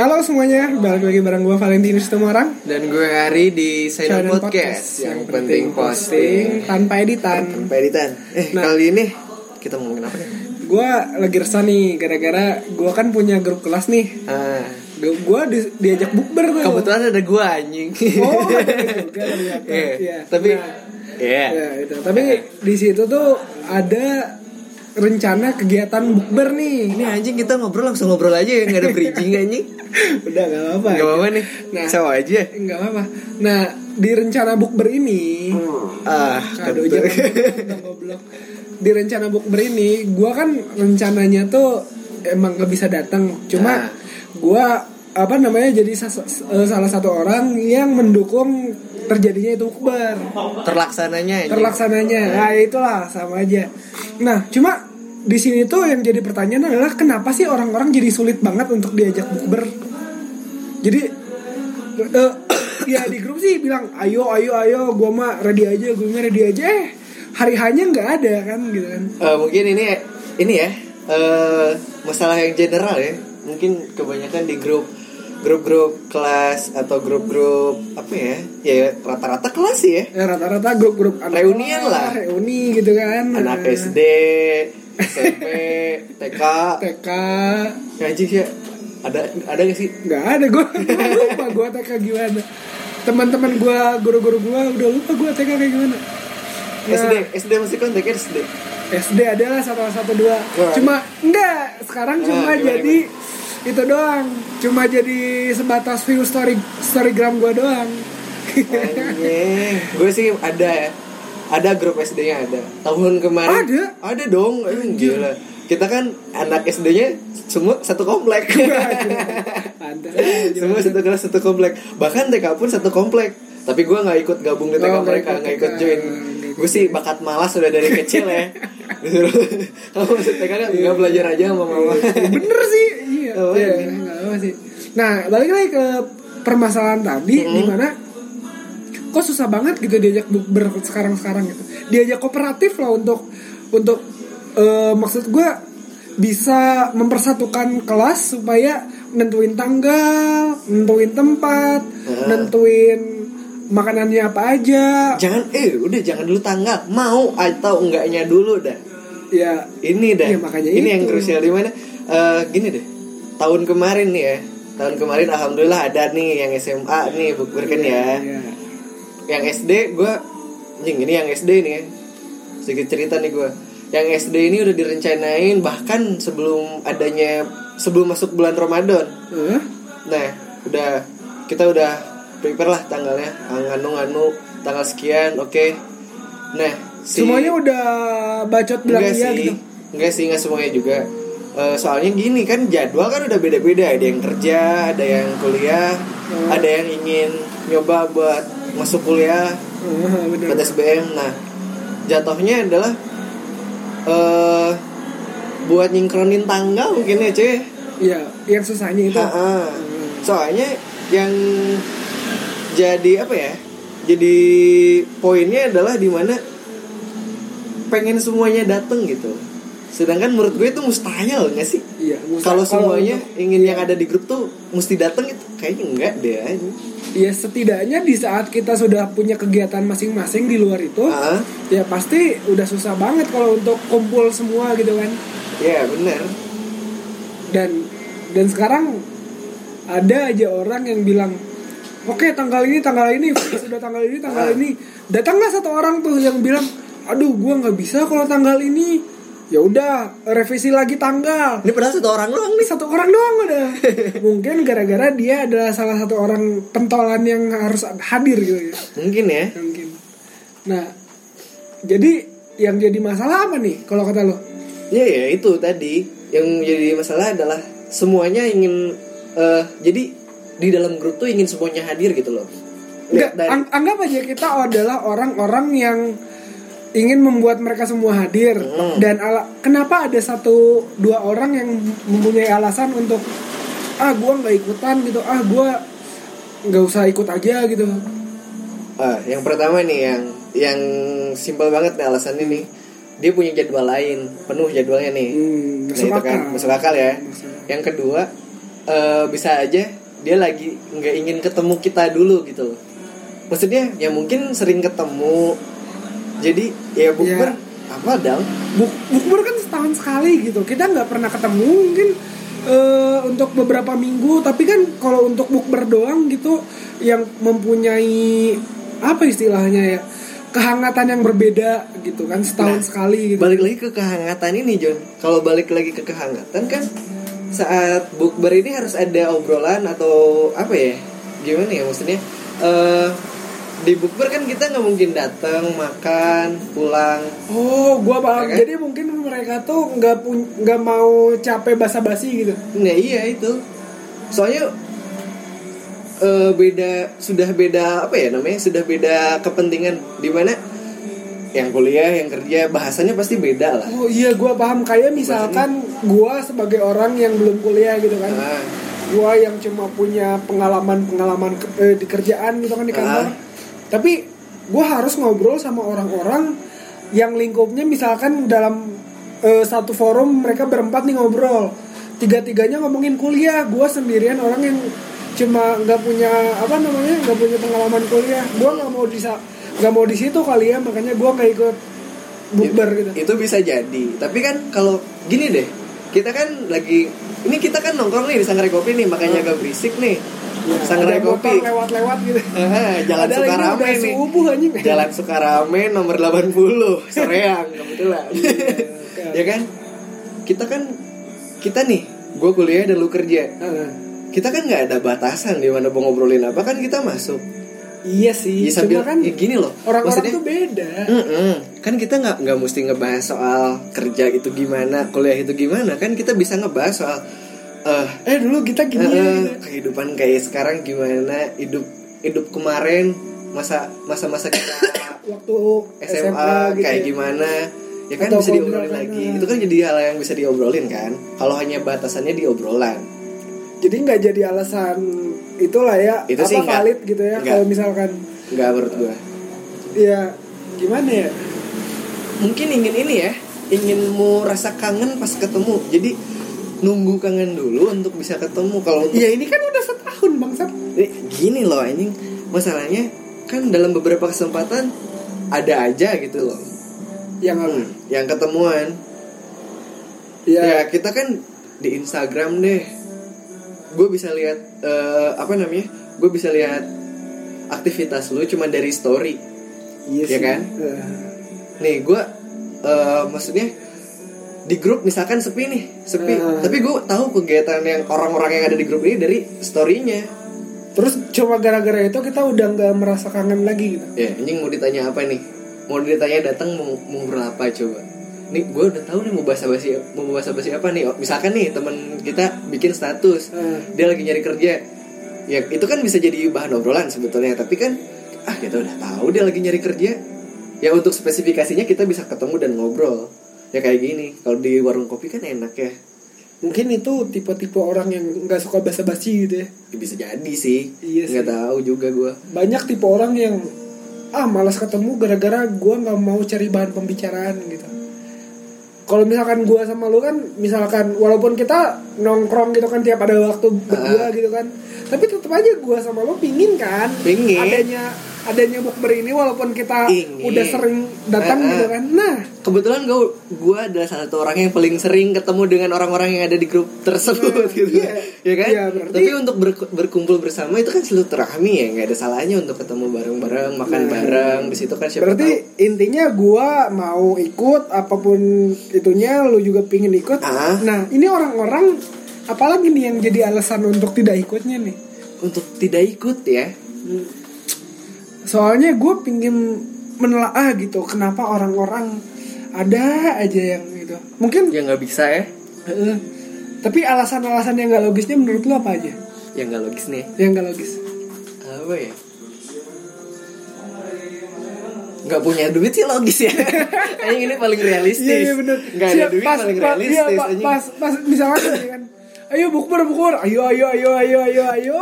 Halo semuanya, balik lagi bareng gue Valentinus Tumorang Dan gue Ari di Silent Silent Podcast, Yang penting posting. Tanpa editan. Tanpa editan. Eh Nah. kali ini kita mau ngomongin apa ya? Gue lagi resah nih, gara-gara gue kan punya grup kelas nih. Ah, Gue di, diajak bukber tuh. Kebetulan ada gue anjing. Oh, ada juga ternyata. Iya, Iya. Tapi Nah, Iya. ya, itu. Tapi di situ tuh ada rencana kegiatan bukber nih Ini anjing kita ngobrol langsung ngobrol aja ya Gak ada bridging anjing Udah gak apa-apa Gak apa-apa nih Nah. Sama aja Nggak apa-apa Nah, di rencana bukber ini Ah Aduh kentut. jangan goblok. Di rencana bukber ini, gua kan rencananya tuh emang gak bisa datang. Cuma Nah. gua apa namanya jadi eh, salah satu orang yang mendukung terjadinya itu bukber. Terlaksananya Terlaksananya. Nah, itulah sama aja. Nah, cuma di sini tuh yang jadi pertanyaan adalah kenapa sih orang-orang jadi sulit banget untuk diajak bukber? Jadi eh, ya di grup sih bilang ayo ayo ayo gua mah ready aja gua mah ready aja. Eh hari hanya nggak ada kan gitu kan. Eh, Mungkin ini Ini ya eh Masalah yang general ya. Mungkin kebanyakan di grup grup-grup kelas atau grup-grup apa ya ya rata-rata kelas sih ya. Ya rata-rata grup-grup Reunian lah. reuni gitu kan. Anak SD SMP TK TK ngaji sih ya. Ada ada gak sih? Nggak ada gua Gua lupa gua TK gimana. Teman-teman gua guru-guru gua udah lupa gua TK kayak gimana. Nah, SD SD masih kontak SD SD adalah satu satu dua. Cuma enggak sekarang Nah, cuma gimana, jadi itu doang. Cuma jadi sebatas view story storygram gua doang. Gue sih ada ya ada grup SD-nya ada. Tahun kemarin Ada? ada dong eh, gila. Kita kan anak SD-nya semua satu komplek. Semua satu kelas satu komplek. Bahkan TK pun satu komplek. Tapi gue nggak ikut gabung di TK Oh, mereka ikut nggak ikut join. Gue sih bakat malas sudah dari kecil ya. Disuruh, kalau masuk TK kan nggak belajar aja sama mama. Bener sih. Iya Oh, Iya, iya. nggak apa sih. Nah balik lagi ke permasalahan tadi Hmm. di mana kok susah banget gitu diajak bukber sekarang sekarang gitu. Diajak kooperatif lah untuk untuk eh, maksud gue bisa mempersatukan kelas supaya nentuin tanggal nentuin tempat Hmm. nentuin makanannya apa aja. Jangan eh udah jangan dulu tanggal mau atau enggaknya dulu dah ya. Ini dah Iya, makanya ini itu. yang krusial di mana? Eh, gini deh. Tahun kemarin nih ya. Tahun kemarin alhamdulillah ada nih yang SMA nih bukber kan ya. Iya. Yang SD gue anjing ini yang SD nih ya. Sedikit cerita nih gue yang SD ini udah direncanain bahkan sebelum adanya sebelum masuk bulan Ramadan. Eh? nah udah kita udah prepare lah tanggalnya. Nganu-nganu tanggal sekian oke. Nah si- semuanya udah bacot bilang iya sih. gitu? Enggak sih enggak semuanya juga. Eh, soalnya gini kan jadwal kan udah beda-beda. Ada yang kerja ada yang kuliah Hmm. ada yang ingin nyoba buat masuk kuliah buat SBM nah jatuhnya adalah eh buat nyingkronin tanggal mungkin ya cuy Iya, yang susahnya itu. Ha-ha. soalnya yang jadi apa ya jadi poinnya adalah di mana pengen semuanya dateng gitu. Sedangkan menurut gue itu mustahil nggak sih? Iya, kalau semuanya ingin yang ada di grup tuh mesti dateng itu kayaknya enggak deh ya setidaknya di saat kita sudah punya kegiatan masing-masing di luar itu, ah ya pasti udah susah banget kalau untuk kumpul semua gitu kan. ya benar Dan dan sekarang ada aja orang yang bilang, oke tanggal ini tanggal ini sudah tanggal ini tanggal Ah. ini, datanglah satu orang tuh yang bilang, aduh gua nggak bisa kalau tanggal ini. Ya udah revisi lagi tanggal. ini padahal satu orang doang nih satu orang doang udah. Mungkin gara-gara dia adalah salah satu orang pentolan yang harus hadir gitu ya. mungkin ya Mungkin. Nah, jadi yang jadi masalah apa nih kalau kata lo? ya ya itu tadi yang jadi masalah adalah semuanya ingin eh jadi di dalam grup tuh ingin semuanya hadir gitu loh Enggak, ang- anggap aja kita adalah orang-orang yang ingin membuat mereka semua hadir Hmm. dan ala kenapa ada satu dua orang yang mempunyai alasan untuk ah gua nggak ikutan gitu ah gua nggak usah ikut aja gitu Ah, yang pertama nih yang yang simpel banget nih alasannya nih. Dia punya jadwal lain, penuh jadwalnya nih. Hmm, Nah, itu kan akal. masuk akal ya. Masuk. Yang kedua, eh, bisa aja dia lagi nggak ingin ketemu kita dulu gitu maksudnya ya mungkin sering ketemu jadi ya bukber apa dong Buk bukber kan setahun sekali gitu. Kita nggak pernah ketemu mungkin eh, untuk beberapa minggu. Tapi kan kalau untuk bukber doang gitu yang mempunyai apa istilahnya ya kehangatan yang berbeda gitu kan setahun Nah, sekali gitu. balik lagi ke kehangatan ini John kalau balik lagi ke kehangatan kan saat bukber ini harus ada obrolan atau apa ya? Gimana ya maksudnya? Eh di bukber kan kita nggak mungkin datang makan pulang. Oh gua paham. Ya kan? jadi mungkin mereka tuh nggak pun nggak mau capek basa-basi gitu? Nah iya itu. Soalnya eh, Beda Sudah beda Apa ya namanya? Sudah beda kepentingan. Di mana Yang kuliah Yang kerja Bahasanya pasti beda lah. Oh iya gua paham. Kayak misalkan gua sebagai orang yang belum kuliah gitu kan. Ah, gua yang cuma punya pengalaman pengalaman di kerjaan gitu kan di kantor. Ah. Tapi gua harus ngobrol sama orang-orang yang lingkupnya misalkan dalam eh, satu forum mereka berempat nih ngobrol. Tiga-tiganya ngomongin kuliah gua sendirian orang yang cuma nggak punya apa namanya nggak punya pengalaman kuliah. Gua nggak mau di nggak mau di situ kali ya makanya gua nggak ikut bukber gitu. Itu bisa jadi. Tapi kan kalau Gini deh Kita kan lagi Ini kita kan nongkrong nih Di Sangrai Kopi nih Makanya agak berisik nih Ya, Sangrai Kopi. lewat-lewat gitu. Ah, Jalan Padahal Sukarame nih. subuh anjing. Jalan Sukarame nomor 80 Soreang kebetulan. Ya kan? Kita kan Kita nih Gue kuliah dan lu kerja. Heeh. Kita kan nggak ada batasan di mana mau ngobrolin apa kan kita masuk. Iya sih, Ya, sambil cuma kan ya gini loh orang-orang tuh beda. Mm-mm. Kan kita nggak nggak mesti ngebahas soal kerja itu gimana, kuliah itu gimana. Kan kita bisa ngebahas soal eh Eh dulu kita gini ya, eh, gitu. kehidupan kayak sekarang gimana, hidup hidup kemarin masa masa-masa kita waktu SMA, gitu kayak ya. gimana. Ya kan Atau bisa diobrolin lagi. Itu kan jadi hal yang bisa diobrolin kan. Kalau hanya batasannya di obrolan. Jadi nggak jadi alasan itulah ya Itu apa sih valid gitu ya kalau misalkan Nggak menurut gua. ya gimana ya? mungkin ingin ini ya ingin mau rasa kangen pas ketemu jadi nunggu kangen dulu untuk bisa ketemu kalau untuk Ya ini kan udah setahun bangsat. Eh, gini loh anjing masalahnya kan dalam beberapa kesempatan ada aja gitu loh Yang? Hmm, yang ketemuan Ya, ya kita kan di Instagram deh gue bisa lihat eh, apa namanya gue bisa lihat aktivitas lu cuma dari story iya ya sih. kan? Eh, nih gue eh, maksudnya di grup misalkan sepi nih sepi. Hmm. tapi gue tahu kegiatan yang orang-orang yang ada di grup ini dari storynya. Terus cuma gara-gara itu kita udah nggak merasa kangen lagi gitu. ya anjing mau ditanya apa nih? Mau ditanya datang mau mau ngobrol apa coba? Nih gue udah tahu nih mau bahas apa sih mau bahas apa sih apa nih. Misalkan nih teman kita bikin status. Eh, dia lagi nyari kerja. Ya itu kan bisa jadi bahan obrolan sebetulnya. Tapi kan ah kita udah tahu dia lagi nyari kerja. Ya untuk spesifikasinya kita bisa ketemu dan ngobrol ya kayak gini kalau di warung kopi kan enak ya mungkin itu tipe-tipe orang yang nggak suka basa-basi gitu ya. Ya, bisa jadi sih Iya nggak tahu juga gue Banyak tipe orang yang ah malas ketemu gara-gara gua nggak mau cari bahan pembicaraan gitu. Kalau misalkan gua sama lu kan misalkan walaupun kita nongkrong gitu kan tiap ada waktu berdua Ah. gitu kan. Tapi tetap aja gua sama lu pingin kan Pingin. adanya adanya bukber ini walaupun kita Ingin. udah sering datang ah. gitu kan. Nah, kebetulan gue gue adalah salah satu orang yang paling sering ketemu dengan orang-orang yang ada di grup tersebut gitu Iya. ya kan Iya, berarti- tapi untuk ber- berkumpul bersama itu kan silaturahmi ya nggak ada salahnya untuk ketemu bareng-bareng makan Nah. bareng di situ kan siapa berarti tahu intinya gua mau ikut apa pun itunya lu juga pingin ikut. Ah. Nah, ini orang-orang apalagi nih yang jadi alasan untuk tidak ikutnya nih. untuk tidak ikut ya Soalnya gue pingin menelaah gitu kenapa orang-orang ada aja yang gitu. Mungkin ya nggak bisa ya eh, tapi alasan-alasan yang gak logisnya menurut lu apa aja? yang nggak logis nih Yang gak logis. apa ya nggak punya duit sih logis ya anjing ini paling realistis Iya, iya bener. nggak ada Siap, duit pas, paling pas, realistis iya, pa- anjing. pas, pas, misalkan gini kan. Ayo bukber bukber, ayo ayo ayo ayo ayo ayo.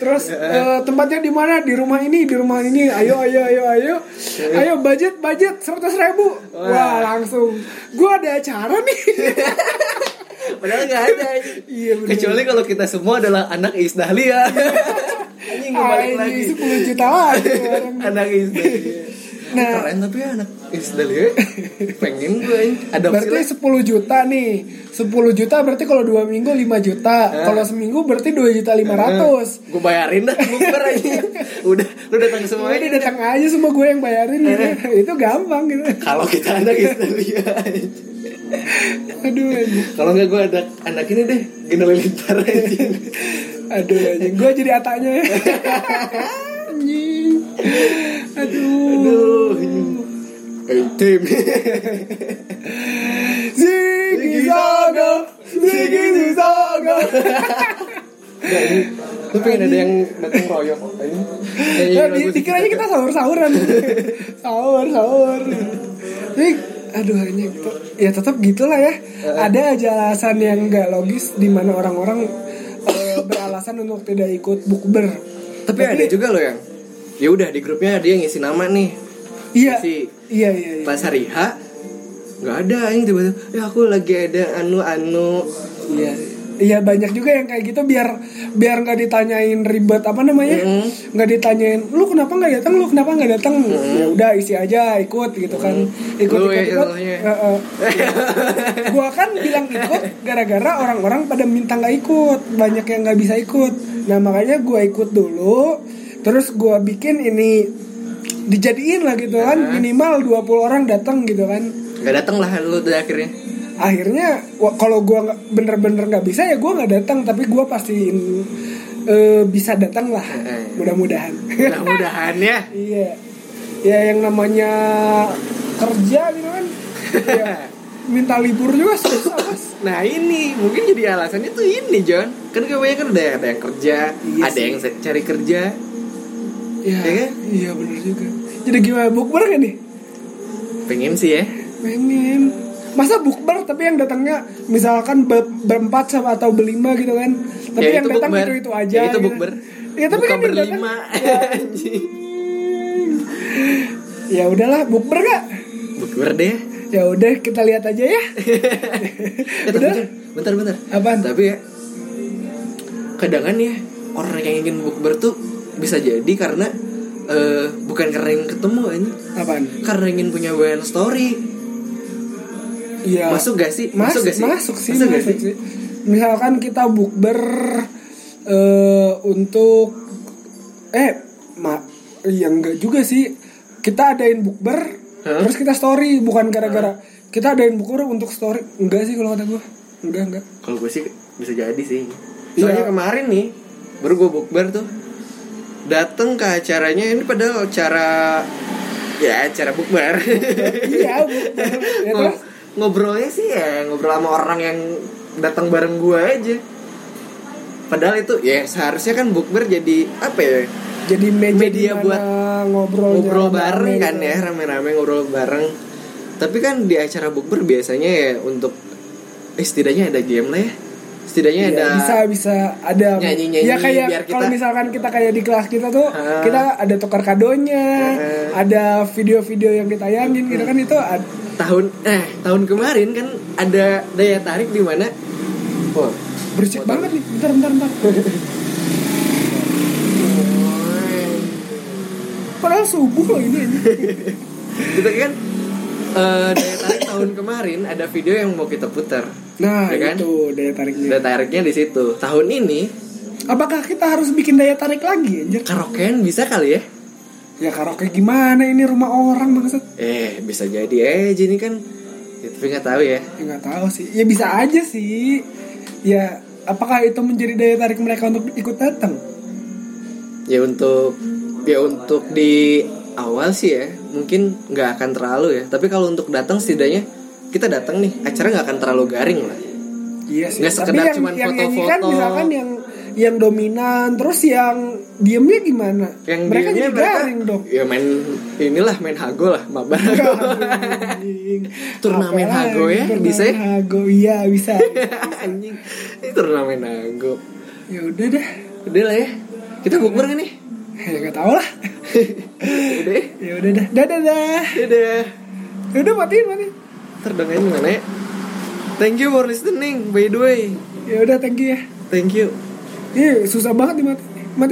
Terus eh, tempatnya di mana? Di rumah ini, di rumah ini. Ayo ayo ayo ayo. Ayo budget budget seratus ribu. Wah langsung. Gua ada acara nih. Padahal nggak ada. Iya, bener. Kecuali kalau kita semua adalah anak Is Dahlia. Anjing balik lagi. Anjing 10 juta lagi anak Is Dahlia. Nah. keren tapi ya anak Is Dahlia. Pengen gue adopsi Berarti lah. 10 juta nih 10 juta berarti kalau 2 minggu 5 juta Kalau seminggu berarti 2 juta 500 Gue bayarin dah bukber aja. Udah, lu datang semua Ini aja. datang aja semua gue yang bayarin gitu. Itu gampang gitu Kalau kita anak Is Dahlia. Aduh. Kalau nggak gue ada anak ini deh, Gina Lilintar aja. Aduh anjing. Gue jadi atanya ya Anjing Aduh Aduh. Tim. Ziggy Zaga. Ziggy Zaga. Lu pengen ada yang datang royok. Yang Ya, dikiranya kita sahur-sahuran. Sahur, sahur. Tapi, aduh hanya gitu Ya tetap gitulah ya. Ada aja alasan yang gak logis di mana orang-orang eh, beralasan untuk tidak ikut bukber. Tapi ada juga loh yang ya udah di grupnya dia ngisi nama nih. Iya, Si iya, iya, iya. pas hari H nggak ada yang tiba-tiba ya aku lagi ada anu anu Iya, iya banyak juga yang kayak gitu biar biar nggak ditanyain ribet apa namanya, Mm. nggak ditanyain lu kenapa nggak datang, lu kenapa nggak datang, ya udah isi aja ikut gitu kan, ikut Lu ikut ya ikut. contohnya. Heeh. gua kan bilang ikut gara-gara orang-orang pada minta nggak ikut, banyak yang nggak bisa ikut, nah makanya gua ikut dulu, terus gua bikin ini dijadiin lah gitu kan, minimal 20 orang datang gitu kan. Nggak datang lah lu udah akhirnya. Akhirnya kalau nggak bener-bener nggak bisa ya gua nggak datang tapi gua pastiin eh, bisa datang lah. Eh. mudah-mudahan. Mudah-mudahan ya. Iya. Ya yang namanya kerja gitu kan. Ya, minta libur juga susah mas. Nah ini. Mungkin jadi alasannya tuh ini John. Kan kebanyakan ada, ada yang kerja Iya Ada sih. yang cari kerja ya, Iya kan? iya bener juga. Jadi gimana bukber gak nih? Pengen sih ya. Pengen. Masa bukber tapi yang datangnya misalkan ber- berempat sama atau berlima gitu kan? Tapi Ya, yang datang bukber. itu itu aja Ya, itu gitu. bukber. ya tapi kan yang datang berlima. Ya, ya udahlah bukber gak Bukber deh. Ya udah kita lihat aja ya. Bentar, bentar, bentar Apaan? Tapi ya Kadang ya Orang yang ingin bukber tuh Bisa jadi karena eh Bukan karena ingin ketemu ini apaan Karena ingin punya banyak story Iya. Masuk gak sih? Masuk, gak sih? masuk sih, Masuk masuk, sih? sih. Misalkan kita bukber eh untuk eh ma ya enggak juga sih. Kita adain bukber Hah? terus kita story bukan gara-gara kita adain bukber untuk story. Enggak sih kalau kata gue. Enggak, enggak. Kalau gue sih bisa jadi sih. Soalnya Iya. kemarin nih baru gue bukber tuh datang ke acaranya ini padahal acara ya acara bukber. iya, bukber. Ya, terus ngobrolnya sih ya ngobrol sama orang yang datang bareng gue aja. Padahal itu ya seharusnya kan bukber jadi apa ya? jadi media, Media buat ngobrol rame bareng kan gitu. ya rame-rame ngobrol bareng. Tapi kan di acara bukber biasanya ya untuk eh setidaknya ada game lah ya. Setidaknya Iya, ada bisa bisa ada. Nyanyi-nyanyi ya kayak biar kita- kalau misalkan kita kayak di kelas kita tuh Ah. kita ada tukar kadonya Ah. ada video-video yang ditayangin gitu kan itu ad- tahun eh tahun kemarin kan ada daya tarik di mana? Wah, berisik banget nih. Bentar bentar bentar. Padahal subuh loh ini Gitu kan eh, daya tarik tahun kemarin ada video yang mau kita putar. Nah Ya kan? itu daya tariknya Daya tariknya di situ. Tahun ini apakah kita harus bikin daya tarik lagi anjir karaokean bisa kali ya? ya karaoke gimana ini rumah orang maksud Eh, bisa jadi eh ini kan ya, tapi nggak tahu ya. ya nggak tahu sih ya bisa aja sih ya apakah itu menjadi daya tarik mereka untuk ikut datang Ya untuk ya untuk di awal sih ya mungkin nggak akan terlalu ya. Tapi kalau untuk datang setidaknya kita datang nih acara nggak akan terlalu garing lah. Iya sih. Sekedar yang, cuman yang nyanyi foto-foto. kan misalkan yang yang dominan terus yang diemnya gimana? yang mereka jadi garing dong. ya main inilah main hago lah mabar Anjing. Turnamen Apalagi, hago ya, turnamen bisa ya? Hago iya bisa. anjing ini turnamen hago ya udah deh. udah lah ya kita bukber kan nih Ya gak tau lah. udah ya udah dah. Dadah dah. udah Ya udah matiin matiin. Aja gimana ya thank you for listening by the way Ya udah thank you ya. thank you Ini susah banget nih mati.